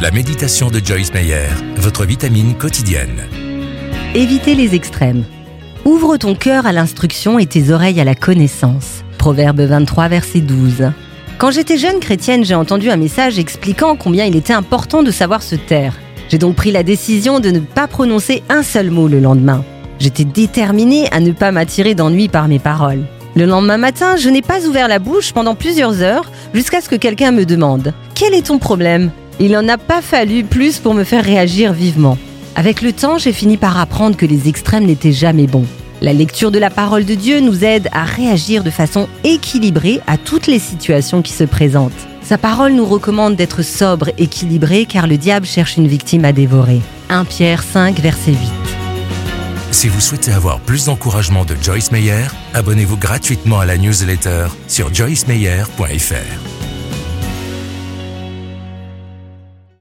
La méditation de Joyce Meyer, votre vitamine quotidienne. Évitez les extrêmes. Ouvre ton cœur à l'instruction et tes oreilles à la connaissance. Proverbe 23, verset 12. Quand j'étais jeune chrétienne, j'ai entendu un message expliquant combien il était important de savoir se taire. J'ai donc pris la décision de ne pas prononcer un seul mot le lendemain. J'étais déterminée à ne pas m'attirer d'ennui par mes paroles. Le lendemain matin, je n'ai pas ouvert la bouche pendant plusieurs heures jusqu'à ce que quelqu'un me demande Quel est ton problème? Il n'en a pas fallu plus pour me faire réagir vivement. Avec le temps, j'ai fini par apprendre que les extrêmes n'étaient jamais bons. La lecture de la parole de Dieu nous aide à réagir de façon équilibrée à toutes les situations qui se présentent. Sa parole nous recommande d'être sobre, équilibré, car le diable cherche une victime à dévorer. 1 Pierre 5, verset 8. Si vous souhaitez avoir plus d'encouragement de Joyce Meyer, abonnez-vous gratuitement à la newsletter sur joycemeyer.fr.